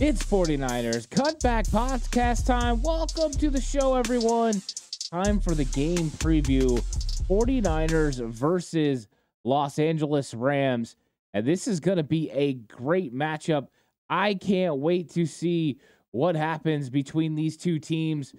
It's 49ers Cutback Podcast time. Welcome to the show, everyone. Time for the game preview 49ers versus Los Angeles Rams. And this is going to be a great matchup. I can't wait to see what happens between these two teams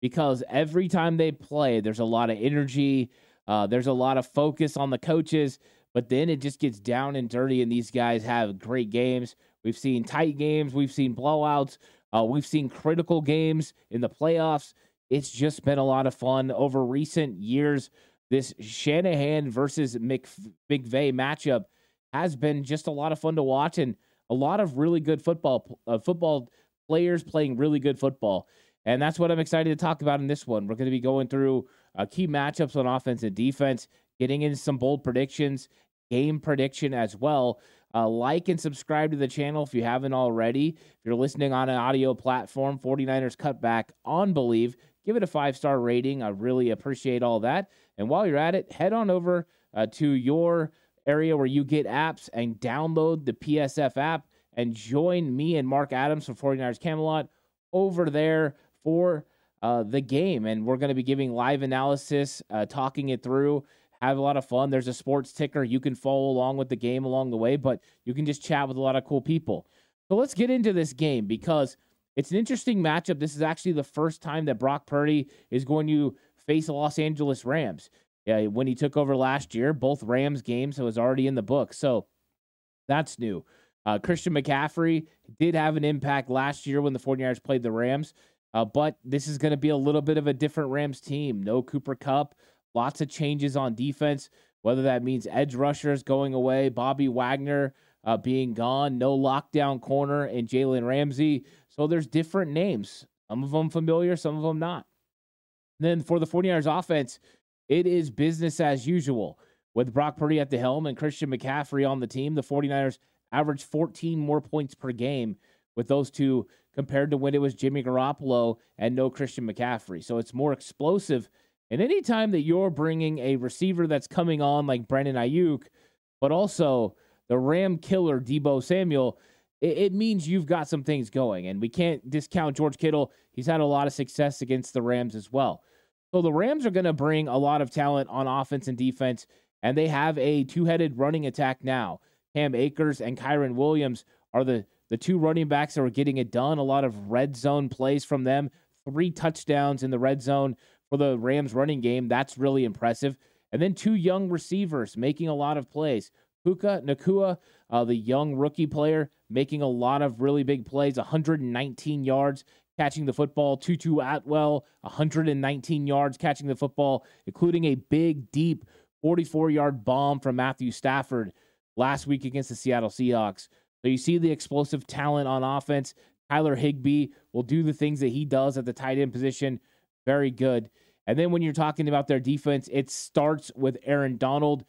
because every time they play, there's a lot of energy, uh, there's a lot of focus on the coaches, but then it just gets down and dirty, and these guys have great games. We've seen tight games, we've seen blowouts, uh, we've seen critical games in the playoffs. It's just been a lot of fun over recent years. This Shanahan versus Mc, McVay matchup has been just a lot of fun to watch and a lot of really good football uh, football players playing really good football. And that's what I'm excited to talk about in this one. We're going to be going through uh, key matchups on offense and defense, getting into some bold predictions, game prediction as well. Uh, like and subscribe to the channel if you haven't already. If you're listening on an audio platform, 49ers Cutback on Believe, give it a five star rating. I really appreciate all that. And while you're at it, head on over uh, to your area where you get apps and download the PSF app and join me and Mark Adams from 49ers Camelot over there for uh, the game. And we're going to be giving live analysis, uh, talking it through have a lot of fun. There's a sports ticker. You can follow along with the game along the way, but you can just chat with a lot of cool people. So let's get into this game because it's an interesting matchup. This is actually the first time that Brock Purdy is going to face the Los Angeles Rams. Yeah, when he took over last year, both Rams games was already in the book. So that's new. Uh, Christian McCaffrey did have an impact last year when the 49ers played the Rams, uh, but this is going to be a little bit of a different Rams team. No Cooper Kupp, Lots of changes on defense, whether that means edge rushers going away, Bobby Wagner uh, being gone, no lockdown corner, and Jalen Ramsey. So there's different names. Some of them familiar, some of them not. And then for the 49ers offense, it is business as usual. With Brock Purdy at the helm and Christian McCaffrey on the team, the 49ers averaged 14 more points per game with those two compared to when it was Jimmy Garoppolo and no Christian McCaffrey. So it's more explosive and anytime that you're bringing a receiver that's coming on like Brandon Aiyuk, but also the Ram killer Deebo Samuel, it, it, means you've got some things going. And we can't discount George Kittle. He's had a lot of success against the Rams as well. So the Rams are going to bring a lot of talent on offense and defense, and they have a two-headed running attack now. Cam Akers and Kyren Williams are the the two running backs that are getting it done. A lot of red zone plays from them. Three touchdowns in the red zone for the Rams running game. That's really impressive. And then two young receivers making a lot of plays. Puka Nacua, uh, the young rookie player, making a lot of really big plays, 119 yards catching the football. Tutu Atwell, 119 yards catching the football, including a big, deep 44 yard bomb from Matthew Stafford last week against the Seattle Seahawks. So you see the explosive talent on offense. Tyler Higbee will do the things that he does at the tight end position very good. And then when you're talking about their defense, it starts with Aaron Donald,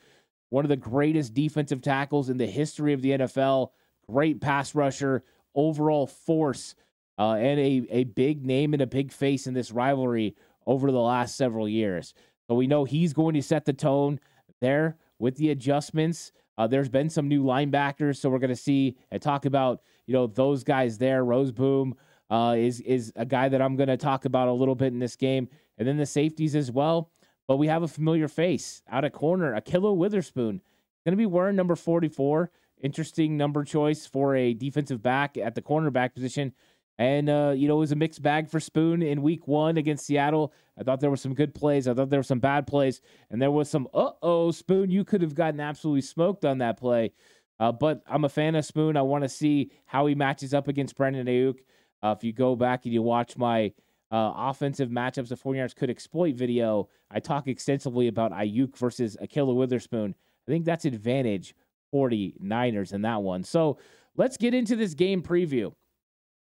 one of the greatest defensive tackles in the history of the NFL, great pass rusher, overall force, uh, and a, a big name and a big face in this rivalry over the last several years. So we know he's going to set the tone there with the adjustments. Uh, there's been some new linebackers, so we're going to see and talk about you know those guys there. Rozeboom, uh, is is a guy that I'm going to talk about a little bit in this game, and then the safeties as well. But we have a familiar face out of corner, Ahkello Witherspoon, going to be wearing number 44. Interesting number choice for a defensive back at the cornerback position. And, uh, you know, it was a mixed bag for Spoon in week one against Seattle. I thought there were some good plays. I thought there were some bad plays. And there was some, uh oh, Spoon, you could have gotten absolutely smoked on that play. Uh, but I'm a fan of Spoon. I want to see how he matches up against Brandon Aiyuk. Uh, if you go back and you watch my uh, offensive matchups the 49ers could exploit video, I talk extensively about Aiyuk versus Ahkello Witherspoon. I think that's advantage 49ers in that one. So let's get into this game preview.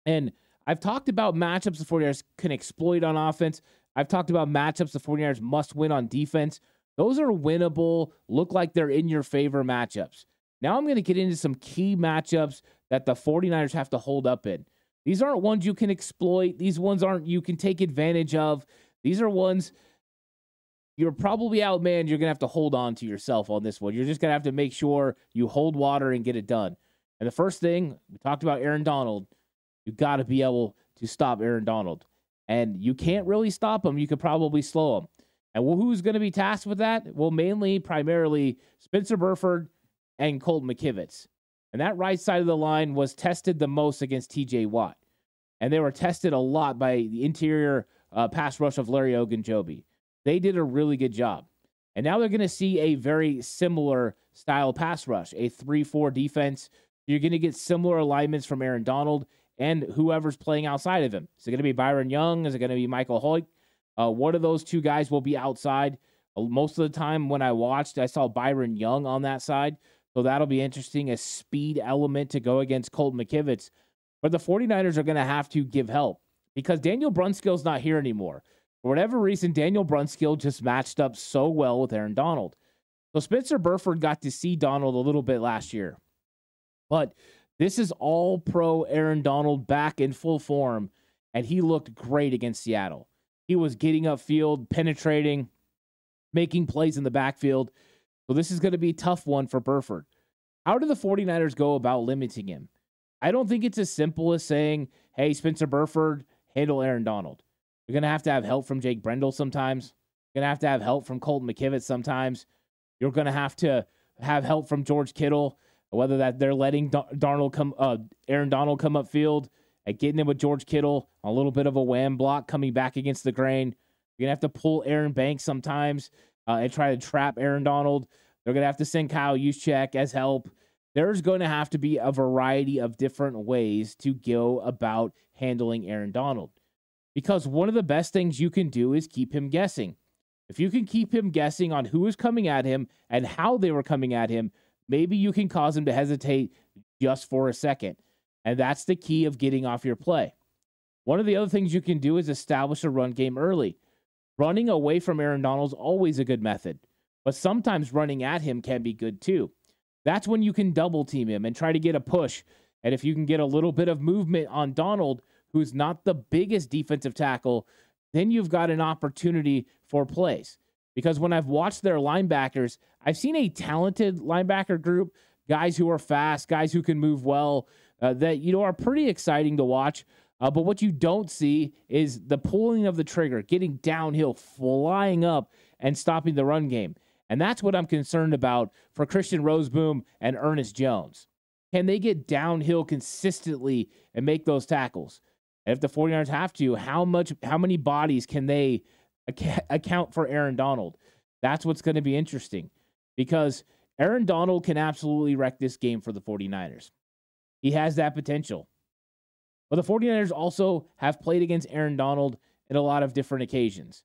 And I've talked about matchups the 49ers can exploit on offense. I've talked about matchups the 49ers must win on defense. Those are winnable, look like they're in your favor matchups. Now I'm going to get into some key matchups that the 49ers have to hold up in. These aren't ones you can exploit. These ones aren't you can take advantage of. These are ones you're probably out, man. You're going to have to hold on to yourself on this one. You're just going to have to make sure you hold water and get it done. And the first thing we talked about Aaron Donald, you got to be able to stop Aaron Donald. And you can't really stop him. You could probably slow him. And who's going to be tasked with that? Well, mainly, primarily, Spencer Burford and Colt McKivitz. And that right side of the line was tested the most against TJ Watt. And they were tested a lot by the interior uh, pass rush of Larry Ogunjobi. They did a really good job. And now they're going to see a very similar style pass rush, a 3 4 defense. You're going to get similar alignments from Aaron Donald and whoever's playing outside of him. Is it going to be Byron Young? Is it going to be Michael Hoyt? Uh, one of those two guys will be outside. Uh, most of the time when I watched, I saw Byron Young on that side. So that'll be interesting. A speed element to go against Colt McKivitz. But the 49ers are going to have to give help because Daniel Brunskill's not here anymore. For whatever reason, Daniel Brunskill just matched up so well with Aaron Donald. So Spencer Burford got to see Donald a little bit last year. But this is all pro Aaron Donald back in full form, and he looked great against Seattle. He was getting upfield, penetrating, making plays in the backfield. So this is going to be a tough one for Burford. How do the 49ers go about limiting him? I don't think it's as simple as saying, hey, Spencer Burford, handle Aaron Donald. You're going to have to have help from Jake Brendel sometimes. You're going to have to have help from Colton McKivitz sometimes. You're going to have to have help from George Kittle, whether that they're letting Darnold come, uh, Aaron Donald come upfield at getting him with George Kittle, a little bit of a wham block coming back against the grain. You're going to have to pull Aaron Banks sometimes uh, and try to trap Aaron Donald. They're going to have to send Kyle Juszczyk as help. There's going to have to be a variety of different ways to go about handling Aaron Donald. Because one of the best things you can do is keep him guessing. If you can keep him guessing on who is coming at him and how they were coming at him, maybe you can cause him to hesitate just for a second. And that's the key of getting off your play. One of the other things you can do is establish a run game early. Running away from Aaron Donald's always a good method, but sometimes running at him can be good too. That's when you can double team him and try to get a push. And if you can get a little bit of movement on Donald, who's not the biggest defensive tackle, then you've got an opportunity for plays. Because when I've watched their linebackers, I've seen a talented linebacker group, guys who are fast, guys who can move well, uh, that you know are pretty exciting to watch. Uh, but what you don't see is the pulling of the trigger, getting downhill, flying up, and stopping the run game. And that's what I'm concerned about for Christian Rozeboom and Ernest Jones. Can they get downhill consistently and make those tackles? And if the 49ers have to, how much how many bodies can they ac- account for Aaron Donald? That's what's going to be interesting because Aaron Donald can absolutely wreck this game for the 49ers. He has that potential. But the 49ers also have played against Aaron Donald in a lot of different occasions.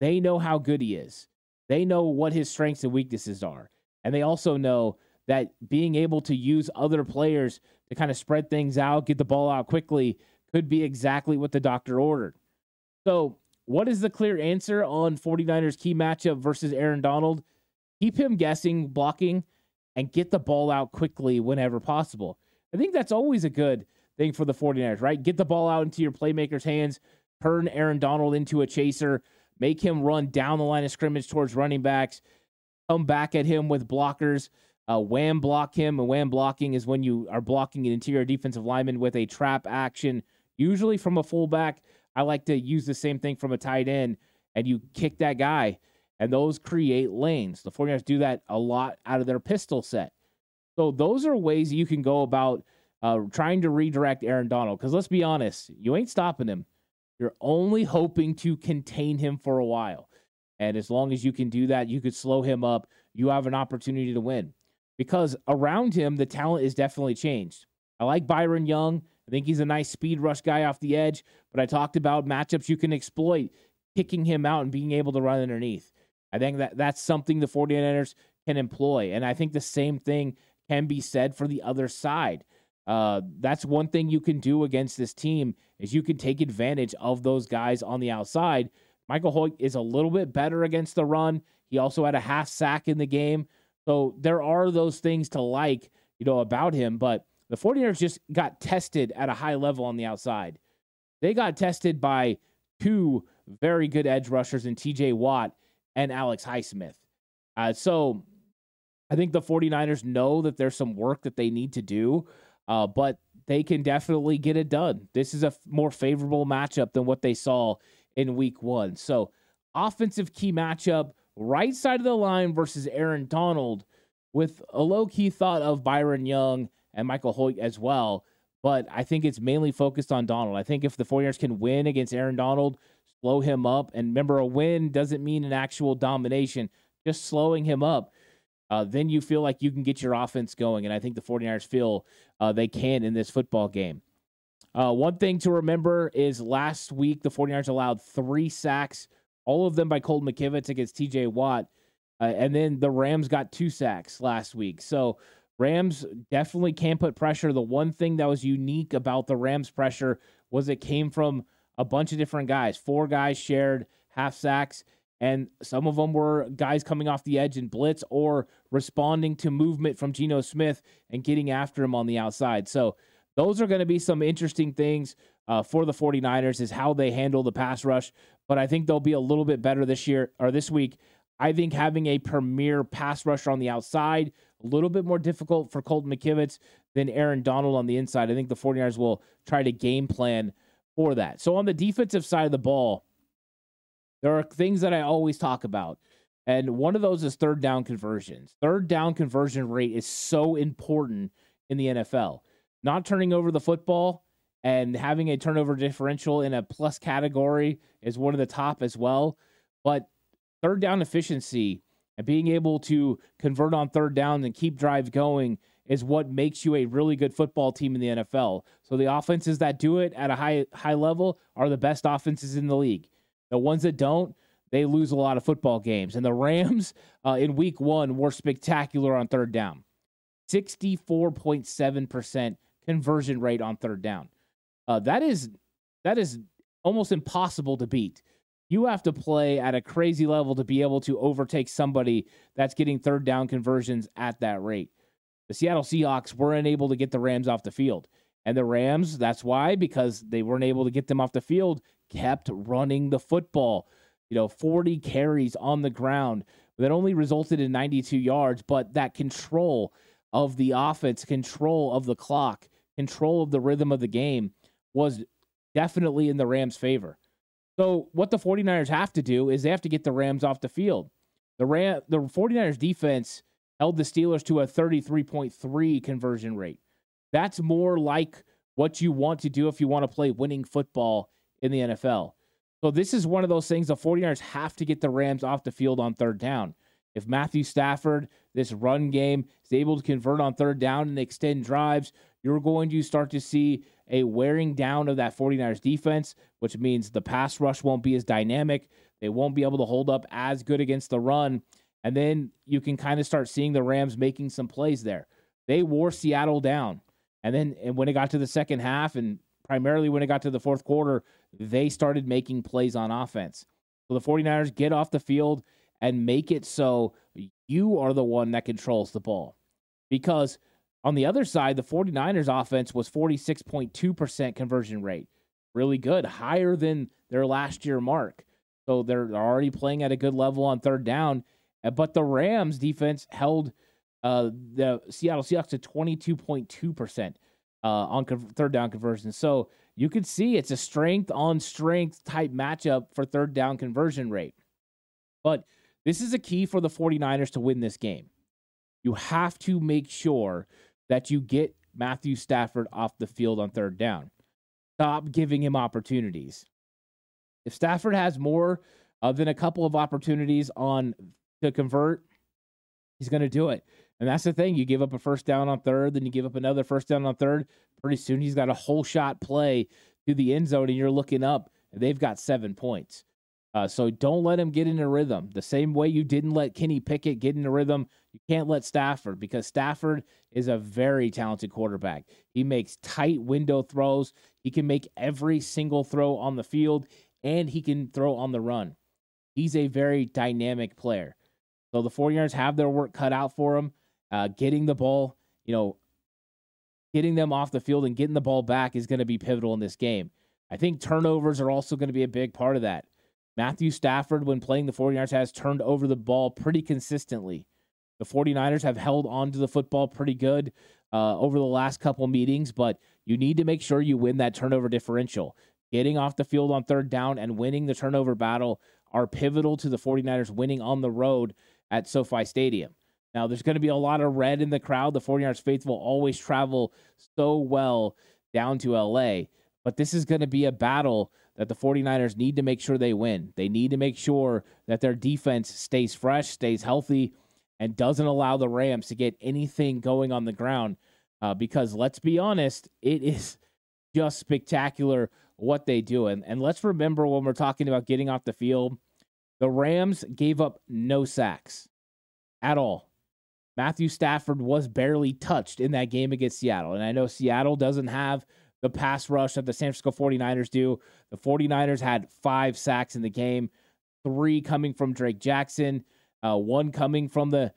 They know how good he is. They know what his strengths and weaknesses are. And they also know that being able to use other players to kind of spread things out, get the ball out quickly, could be exactly what the doctor ordered. So, what is the clear answer on 49ers key matchup versus Aaron Donald? Keep him guessing, blocking, and get the ball out quickly whenever possible. I think that's always a good thing for the 49ers, right? Get the ball out into your playmaker's hands, turn Aaron Donald into a chaser, make him run down the line of scrimmage towards running backs, come back at him with blockers, uh, wham block him. And wham blocking is when you are blocking an interior defensive lineman with a trap action, usually from a fullback. I like to use the same thing from a tight end, and you kick that guy, and those create lanes. The 49ers do that a lot out of their pistol set. So those are ways you can go about uh, trying to redirect Aaron Donald. Because let's be honest, you ain't stopping him. You're only hoping to contain him for a while. And as long as you can do that, you could slow him up. You have an opportunity to win because around him, the talent is definitely changed. I like Byron Young. I think he's a nice speed rush guy off the edge, but I talked about matchups you can exploit, kicking him out and being able to run underneath. I think that that's something the 49ers can employ. And I think the same thing can be said for the other side. Uh, that's one thing you can do against this team is you can take advantage of those guys on the outside. Michael Hoyt is a little bit better against the run. He also had a half sack in the game. So there are those things to like, you know, about him. But the 49ers just got tested at a high level on the outside. They got tested by two very good edge rushers in TJ Watt and Alex Highsmith. Uh, so I think the 49ers know that there's some work that they need to do, uh, but they can definitely get it done. This is a f- more favorable matchup than what they saw in week one. So, offensive key matchup, right side of the line versus Aaron Donald, with a low key thought of Byron Young and Michael Hoyt as well. But I think it's mainly focused on Donald. I think if the 49ers can win against Aaron Donald, slow him up, and remember, a win doesn't mean an actual domination, just slowing him up. Uh, then you feel like you can get your offense going. And I think the 49ers feel uh, they can in this football game. Uh, one thing to remember is last week, the 49ers allowed three sacks, all of them by Colton McKivitz against TJ Watt. Uh, and then the Rams got two sacks last week. So Rams definitely can put pressure. The one thing that was unique about the Rams pressure was it came from a bunch of different guys. Four guys shared half sacks, and some of them were guys coming off the edge in blitz or responding to movement from Geno Smith and getting after him on the outside. So those are going to be some interesting things uh, for the 49ers is how they handle the pass rush. But I think they'll be a little bit better this year or this week. I think having a premier pass rusher on the outside, a little bit more difficult for Colton McKivitz than Aaron Donald on the inside. I think the 49ers will try to game plan for that. So on the defensive side of the ball, there are things that I always talk about. And one of those is third down conversions. Third down conversion rate is so important in the NFL not turning over the football and having a turnover differential in a plus category is one of the top as well. But third down efficiency and being able to convert on third down and keep drives going is what makes you a really good football team in the NFL. So the offenses that do it at a high high level are the best offenses in the league. The ones that don't, they lose a lot of football games. And the Rams uh, in Week One were spectacular on third down, sixty four point seven percent conversion rate on third down. Uh, that is that is almost impossible to beat. You have to play at a crazy level to be able to overtake somebody that's getting third down conversions at that rate. The Seattle Seahawks weren't able to get the Rams off the field. And the Rams, that's why, because they weren't able to get them off the field, kept running the football. You know, 40 carries on the ground that only resulted in 92 yards, but that control of the offense, control of the clock, control of the rhythm of the game was definitely in the Rams' favor. So what the 49ers have to do is they have to get the Rams off the field. The Ram the 49ers defense held the Steelers to a 33.3 conversion rate. That's more like what you want to do if you want to play winning football in the NFL. So this is one of those things the 49ers have to get the Rams off the field on third down. If Matthew Stafford, this run game, is able to convert on third down and extend drives, you're going to start to see a wearing down of that 49ers defense, which means the pass rush won't be as dynamic. They won't be able to hold up as good against the run. And then you can kind of start seeing the Rams making some plays there. They wore Seattle down. And then and when it got to the second half, and primarily when it got to the fourth quarter, they started making plays on offense. So the 49ers get off the field and make it so you are the one that controls the ball. Because on the other side, the 49ers offense was 46.2% conversion rate. Really good, higher than their last year mark. So they're already playing at a good level on third down. But the Rams defense held uh, the Seattle Seahawks to 22.2% uh, on third down conversion. So you could see it's a strength on strength type matchup for third down conversion rate. But this is a key for the 49ers to win this game. You have to make sure that you get Matthew Stafford off the field on third down. Stop giving him opportunities. If Stafford has more uh, than a couple of opportunities on to convert, he's going to do it. And that's the thing. You give up a first down on third, then you give up another first down on third. Pretty soon he's got a whole shot play to the end zone, and you're looking up, and they've got seven points. Uh, so don't let him get in a rhythm. The same way you didn't let Kenny Pickett get in a rhythm, You can't let Stafford because Stafford is a very talented quarterback. He makes tight window throws. He can make every single throw on the field and he can throw on the run. He's a very dynamic player. So the 49ers have their work cut out for him. Uh, getting the ball, you know, getting them off the field and getting the ball back is going to be pivotal in this game. I think turnovers are also going to be a big part of that. Matthew Stafford, when playing the 49ers, has turned over the ball pretty consistently. The 49ers have held on to the football pretty good uh, over the last couple meetings, but you need to make sure you win that turnover differential. Getting off the field on third down and winning the turnover battle are pivotal to the 49ers winning on the road at SoFi Stadium. Now, there's going to be a lot of red in the crowd. The 49ers faithful always travel so well down to LA, but this is going to be a battle that the 49ers need to make sure they win. They need to make sure that their defense stays fresh, stays healthy, and doesn't allow the Rams to get anything going on the ground. Uh, because let's be honest, it is just spectacular what they do. And, and let's remember when we're talking about getting off the field, the Rams gave up no sacks at all. Matthew Stafford was barely touched in that game against Seattle. And I know Seattle doesn't have the pass rush that the San Francisco 49ers do. The 49ers had five sacks in the game, three coming from Drake Jackson, uh, one coming from the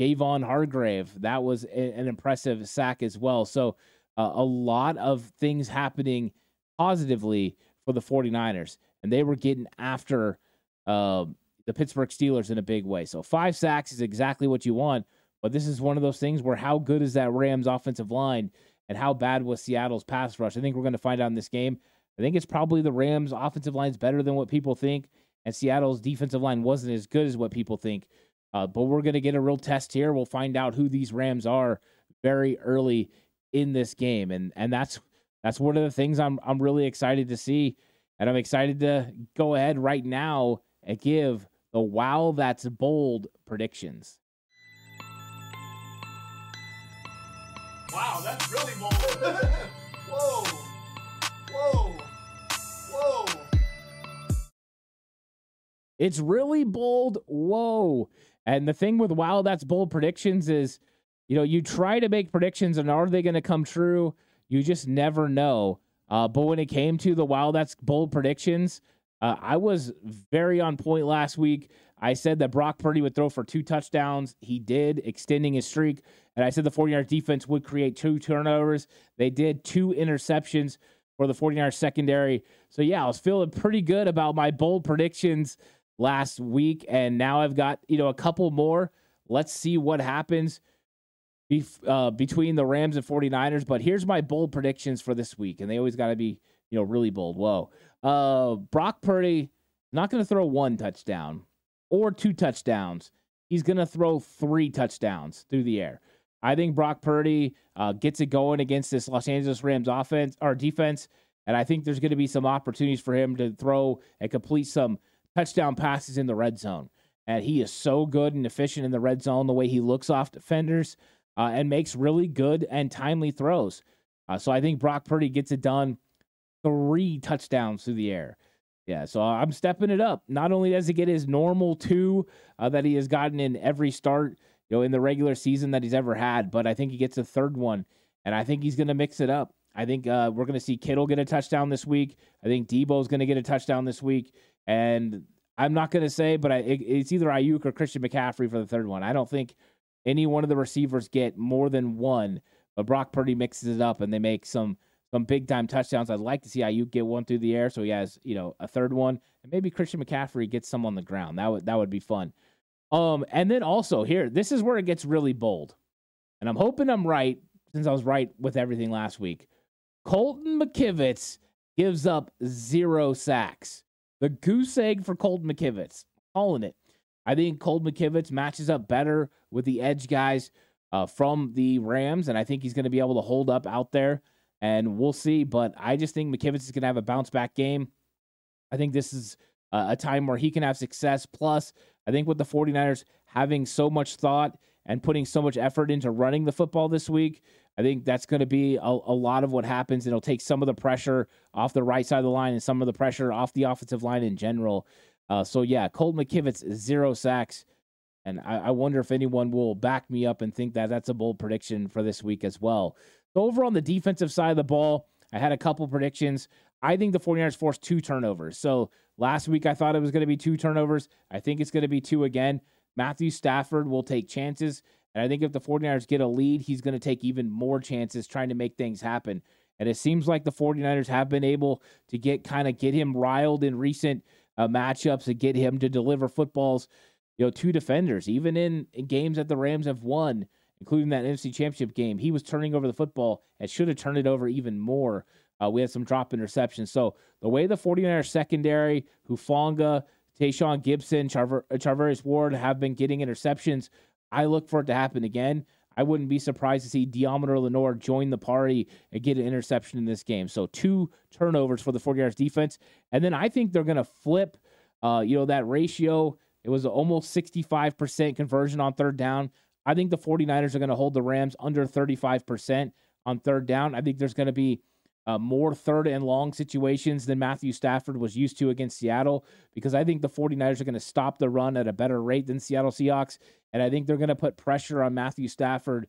Javon Hargrave. That was a, an impressive sack as well. So uh, a lot of things happening positively for the 49ers, and they were getting after uh, the Pittsburgh Steelers in a big way. So five sacks is exactly what you want. But this is one of those things where how good is that Rams offensive line and how bad was Seattle's pass rush. I think we're going to find out in this game. I think it's probably the Rams' offensive line is better than what people think, and Seattle's defensive line wasn't as good as what people think. Uh, but we're going to get a real test here. We'll find out who these Rams are very early in this game, and and that's that's one of the things I'm I'm really excited to see, and I'm excited to go ahead right now and give the wow that's bold predictions. Wow, that's really bold. whoa. Whoa. Whoa. It's really bold. Whoa. And the thing with wow, that's bold predictions is, you know, you try to make predictions and are they going to come true? You just never know. Uh, but when it came to the wow, that's bold predictions, uh, I was very on point last week. I said that Brock Purdy would throw for two touchdowns. He did, extending his streak. And I said the 49ers defense would create two turnovers. They did two interceptions for the 49ers secondary. So, yeah, I was feeling pretty good about my bold predictions last week. And now I've got, you know, a couple more. Let's see what happens uh, between the Rams and 49ers. But here's my bold predictions for this week. And they always got to be, you know, really bold. Whoa. Uh, Brock Purdy not going to throw one touchdown or two touchdowns. He's going to throw three touchdowns through the air. I think Brock Purdy uh, gets it going against this Los Angeles Rams offense or defense, and I think there's going to be some opportunities for him to throw and complete some touchdown passes in the red zone. And he is so good and efficient in the red zone, the way he looks off defenders uh, and makes really good and timely throws. Uh, so I think Brock Purdy gets it done. Three touchdowns through the air. Yeah, so I'm stepping it up. Not only does he get his normal two uh, that he has gotten in every start, you know, in the regular season that he's ever had. But I think he gets a third one, and I think he's going to mix it up. I think uh, we're going to see Kittle get a touchdown this week. I think Deebo's going to get a touchdown this week, and I'm not going to say, but I, it, it's either Aiyuk or Christian McCaffrey for the third one. I don't think any one of the receivers get more than one, but Brock Purdy mixes it up and they make some some big time touchdowns. I'd like to see Aiyuk get one through the air, so he has you know a third one, and maybe Christian McCaffrey gets some on the ground. That would that would be fun. Um, and then also here, this is where it gets really bold. And I'm hoping I'm right since I was right with everything last week. Colton McKivitz gives up zero sacks. The goose egg for Colton McKivitz. Calling it. I think Colton McKivitz matches up better with the edge guys uh, from the Rams, and I think he's going to be able to hold up out there. And we'll see. But I just think McKivitz is going to have a bounce back game. I think this is a time where he can have success. Plus, I think with the 49ers having so much thought and putting so much effort into running the football this week, I think that's going to be a, a, lot of what happens. It'll take some of the pressure off the right side of the line and some of the pressure off the offensive line in general. Uh, so, yeah, Colt McKivitz, zero sacks. And I, I wonder if anyone will back me up and think that that's a bold prediction for this week as well. Over on the defensive side of the ball, I had a couple predictions. I think the 49ers forced two turnovers. So, last week I thought it was going to be two turnovers. I think it's going to be two again. Matthew Stafford will take chances. And I think if the 49ers get a lead, he's going to take even more chances trying to make things happen. And it seems like the 49ers have been able to get kind of get him riled in recent uh, matchups and get him to deliver footballs, you know, to defenders. Even in, in games that the Rams have won, including that NFC Championship game, he was turning over the football and should have turned it over even more. Uh, we had some drop interceptions. So the way the 49ers secondary, Hufanga, Tashaun Gipson, Charver- Charvarius Ward have been getting interceptions, I look for it to happen again. I wouldn't be surprised to see Deommodore Lenoir join the party and get an interception in this game. So two turnovers for the 49ers defense. And then I think they're going to flip, uh, you know, that ratio. It was almost 65% conversion on third down. I think the 49ers are going to hold the Rams under 35% on third down. I think there's going to be uh, more third and long situations than Matthew Stafford was used to against Seattle because I think the 49ers are going to stop the run at a better rate than Seattle Seahawks. And I think they're going to put pressure on Matthew Stafford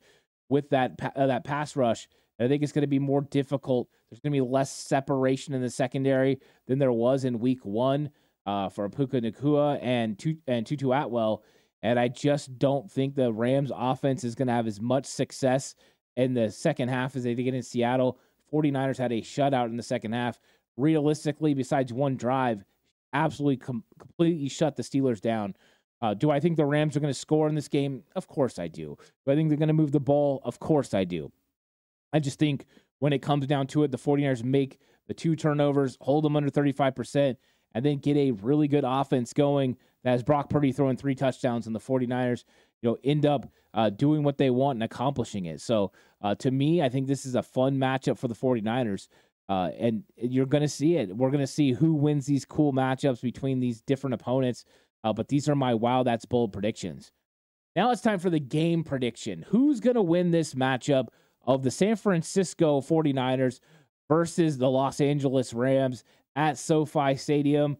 with that, uh, that pass rush. And I think it's going to be more difficult. There's going to be less separation in the secondary than there was in week one uh, for Puka Nacua and, and Tutu Atwell. And I just don't think the Rams offense is going to have as much success in the second half as they did in Seattle 49ers had a shutout in the second half. Realistically, besides one drive, absolutely com- completely shut the Steelers down. Uh, do I think the Rams are going to score in this game? Of course I do. Do I think they're going to move the ball? Of course I do. I just think when it comes down to it, the 49ers make the two turnovers, hold them under 35%, and then get a really good offense going has Brock Purdy throwing three touchdowns and the 49ers, you know, end up uh, doing what they want and accomplishing it. So uh, to me, I think this is a fun matchup for the 49ers. Uh, and you're going to see it. We're going to see who wins these cool matchups between these different opponents. Uh, but these are my wow, that's bold predictions. Now it's time for the game prediction. Who's going to win this matchup of the San Francisco 49ers versus the Los Angeles Rams at SoFi Stadium?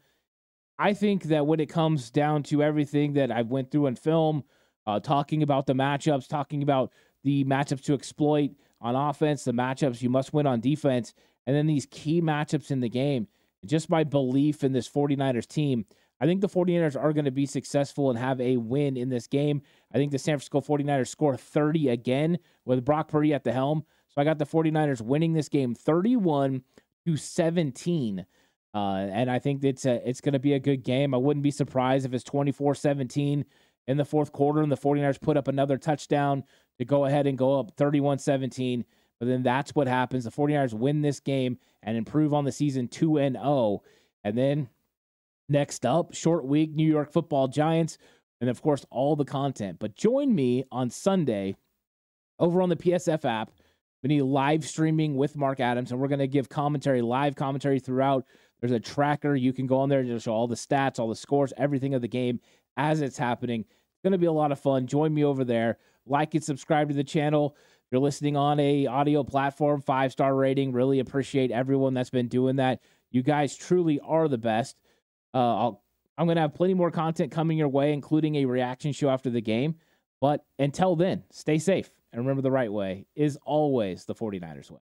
I think that when it comes down to everything that I've went through in film, uh, talking about the matchups, talking about the matchups to exploit on offense, the matchups you must win on defense, and then these key matchups in the game. Just my belief in this 49ers team, I think the 49ers are going to be successful and have a win in this game. I think the San Francisco 49ers score 30 again with Brock Purdy at the helm. So I got the 49ers winning this game 31 to 17. Uh, and I think it's a, it's going to be a good game. I wouldn't be surprised if it's 24 17 in the fourth quarter and the 49ers put up another touchdown to go ahead and go up 31 17. But then that's what happens. The 49ers win this game and improve on the season 2 and 0. And then next up, short week, New York football Giants. And of course, all the content. But join me on Sunday over on the PSF app. We need live streaming with Mark Adams, and we're going to give commentary, live commentary throughout. There's a tracker. You can go on there and show all the stats, all the scores, everything of the game as it's happening. It's going to be a lot of fun. Join me over there. Like and subscribe to the channel. If you're listening on a audio platform, five star rating. Really appreciate everyone that's been doing that. You guys truly are the best. Uh, i am going to have plenty more content coming your way, including a reaction show after the game. But until then, stay safe and remember the right way is always the 49ers way.